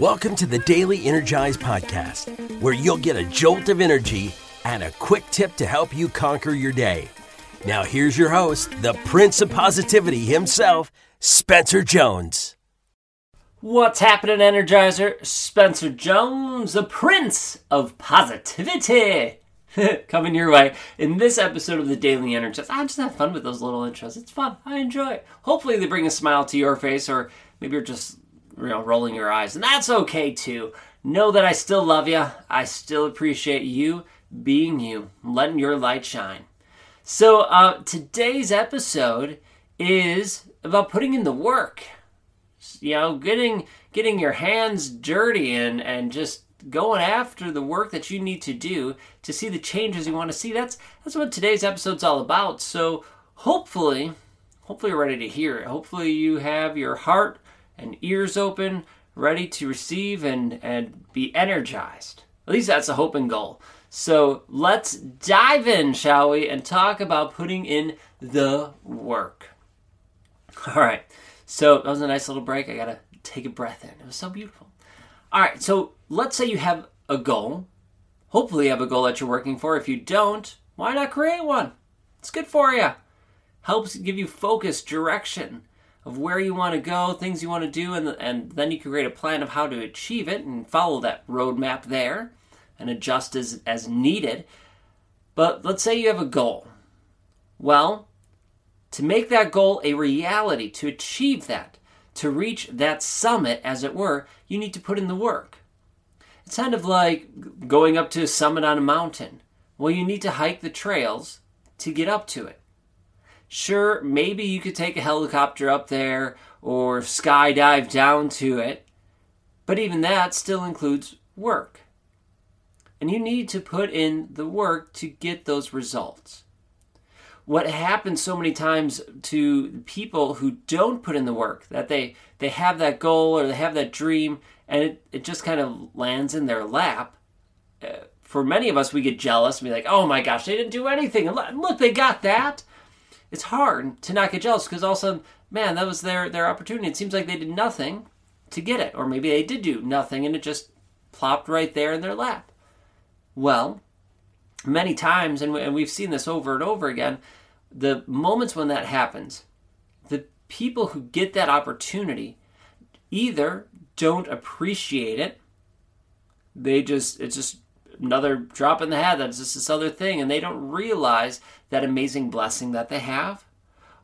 Welcome to the Daily Energize Podcast, where you'll get a jolt of energy and a quick tip to help you conquer your day. Now, here's your host, the Prince of Positivity himself, Spencer Jones. What's happening, Energizer? Spencer Jones, the Prince of Positivity, coming your way in this episode of the Daily Energize. I just have fun with those little intros. It's fun. I enjoy it. Hopefully, they bring a smile to your face, or maybe you're just you know rolling your eyes, and that's okay too. Know that I still love you. I still appreciate you being you, letting your light shine. So uh, today's episode is about putting in the work you know, getting getting your hands dirty and and just going after the work that you need to do to see the changes you want to see. That's that's what today's episode's all about. So hopefully, hopefully you're ready to hear it. Hopefully you have your heart and ears open, ready to receive and and be energized. At least that's a hope and goal. So let's dive in, shall we, and talk about putting in the work. All right. So that was a nice little break. I got to take a breath in. It was so beautiful. All right, so let's say you have a goal. Hopefully, you have a goal that you're working for. If you don't, why not create one? It's good for you. Helps give you focus, direction of where you want to go, things you want to do, and, and then you can create a plan of how to achieve it and follow that roadmap there and adjust as, as needed. But let's say you have a goal. Well, to make that goal a reality, to achieve that, to reach that summit, as it were, you need to put in the work. It's kind of like going up to a summit on a mountain. Well, you need to hike the trails to get up to it. Sure, maybe you could take a helicopter up there or skydive down to it, but even that still includes work. And you need to put in the work to get those results. What happens so many times to people who don't put in the work that they they have that goal or they have that dream and it, it just kind of lands in their lap. Uh, for many of us we get jealous and be like oh my gosh they didn't do anything. Look they got that it's hard to not get jealous because all of a sudden man that was their their opportunity. It seems like they did nothing to get it or maybe they did do nothing and it just plopped right there in their lap. Well many times and we've seen this over and over again the moments when that happens, the people who get that opportunity either don't appreciate it, they just, it's just another drop in the hat, that's just this other thing, and they don't realize that amazing blessing that they have,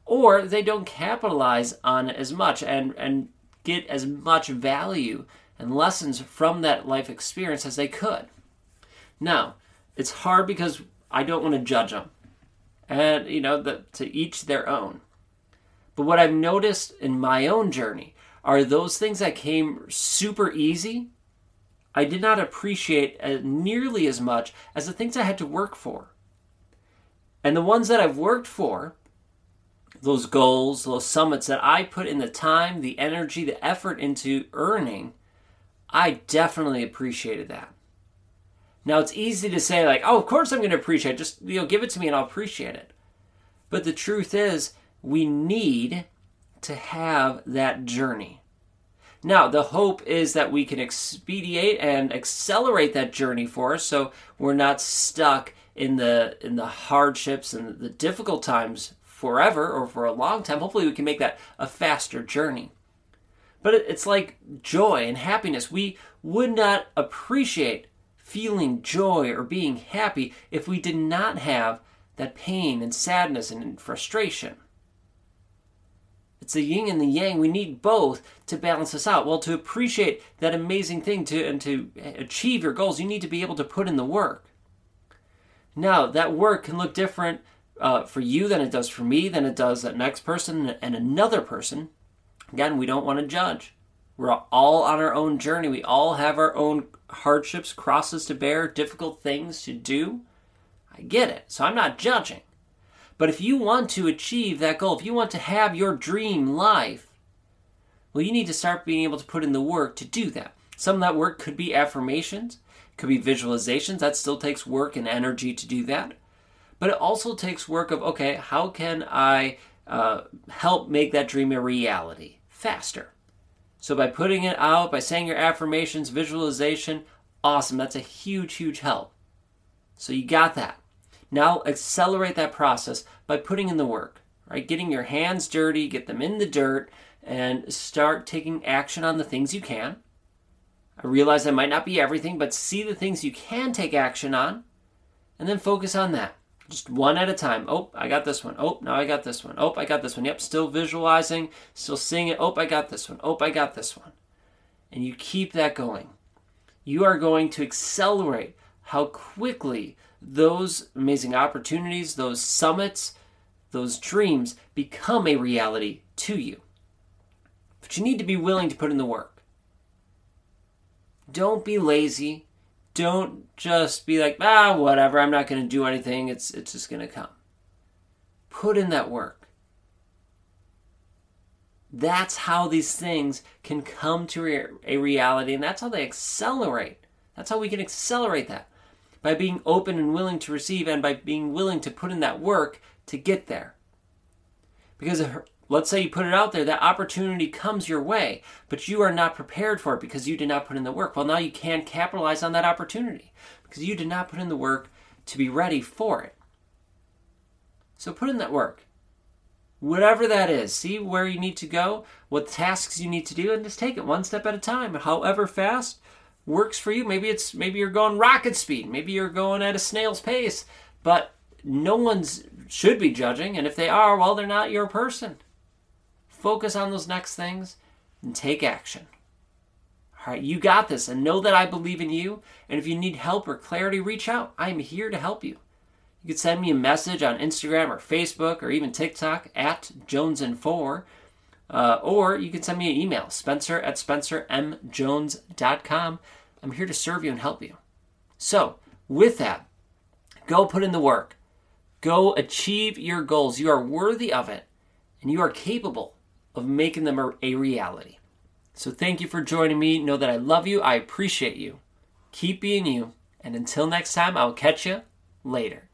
or they don't capitalize on as much and, and get as much value and lessons from that life experience as they could. Now, it's hard because I don't want to judge them and you know the, to each their own but what i've noticed in my own journey are those things that came super easy i did not appreciate as, nearly as much as the things i had to work for and the ones that i've worked for those goals those summits that i put in the time the energy the effort into earning i definitely appreciated that now it's easy to say like, "Oh, of course I'm going to appreciate it. Just you know, give it to me and I'll appreciate it." But the truth is, we need to have that journey. Now, the hope is that we can expedite and accelerate that journey for us so we're not stuck in the in the hardships and the difficult times forever or for a long time. Hopefully we can make that a faster journey. But it's like joy and happiness. We would not appreciate feeling joy or being happy if we did not have that pain and sadness and frustration. It's the yin and the yang. We need both to balance us out. Well, to appreciate that amazing thing to and to achieve your goals, you need to be able to put in the work. Now, that work can look different uh, for you than it does for me, than it does that next person and another person. Again, we don't want to judge. We're all on our own journey. We all have our own hardships, crosses to bear, difficult things to do. I get it. So I'm not judging. But if you want to achieve that goal, if you want to have your dream life, well, you need to start being able to put in the work to do that. Some of that work could be affirmations, could be visualizations. That still takes work and energy to do that. But it also takes work of, okay, how can I uh, help make that dream a reality faster? So by putting it out, by saying your affirmations, visualization, awesome. That's a huge, huge help. So you got that. Now accelerate that process by putting in the work, right? Getting your hands dirty, get them in the dirt, and start taking action on the things you can. I realize that might not be everything, but see the things you can take action on, and then focus on that. Just one at a time. Oh, I got this one. Oh, now I got this one. Oh, I got this one. Yep, still visualizing, still seeing it. Oh, I got this one. Oh, I got this one. And you keep that going. You are going to accelerate how quickly those amazing opportunities, those summits, those dreams become a reality to you. But you need to be willing to put in the work. Don't be lazy. Don't just be like, ah, whatever, I'm not going to do anything. It's, it's just going to come. Put in that work. That's how these things can come to a reality, and that's how they accelerate. That's how we can accelerate that by being open and willing to receive and by being willing to put in that work to get there. Because let's say you put it out there, that opportunity comes your way, but you are not prepared for it because you did not put in the work. Well, now you can capitalize on that opportunity because you did not put in the work to be ready for it. So put in that work. Whatever that is, see where you need to go, what tasks you need to do, and just take it one step at a time. However fast works for you. Maybe it's maybe you're going rocket speed, maybe you're going at a snail's pace, but no one's should be judging, and if they are, well, they're not your person. Focus on those next things and take action. All right, you got this, and know that I believe in you. And if you need help or clarity, reach out. I am here to help you. You can send me a message on Instagram or Facebook or even TikTok at Jones and Four. Uh, or you can send me an email, spencer at spencermjones.com. I'm here to serve you and help you. So, with that, go put in the work. Go achieve your goals. You are worthy of it, and you are capable of making them a reality. So, thank you for joining me. Know that I love you. I appreciate you. Keep being you. And until next time, I'll catch you later.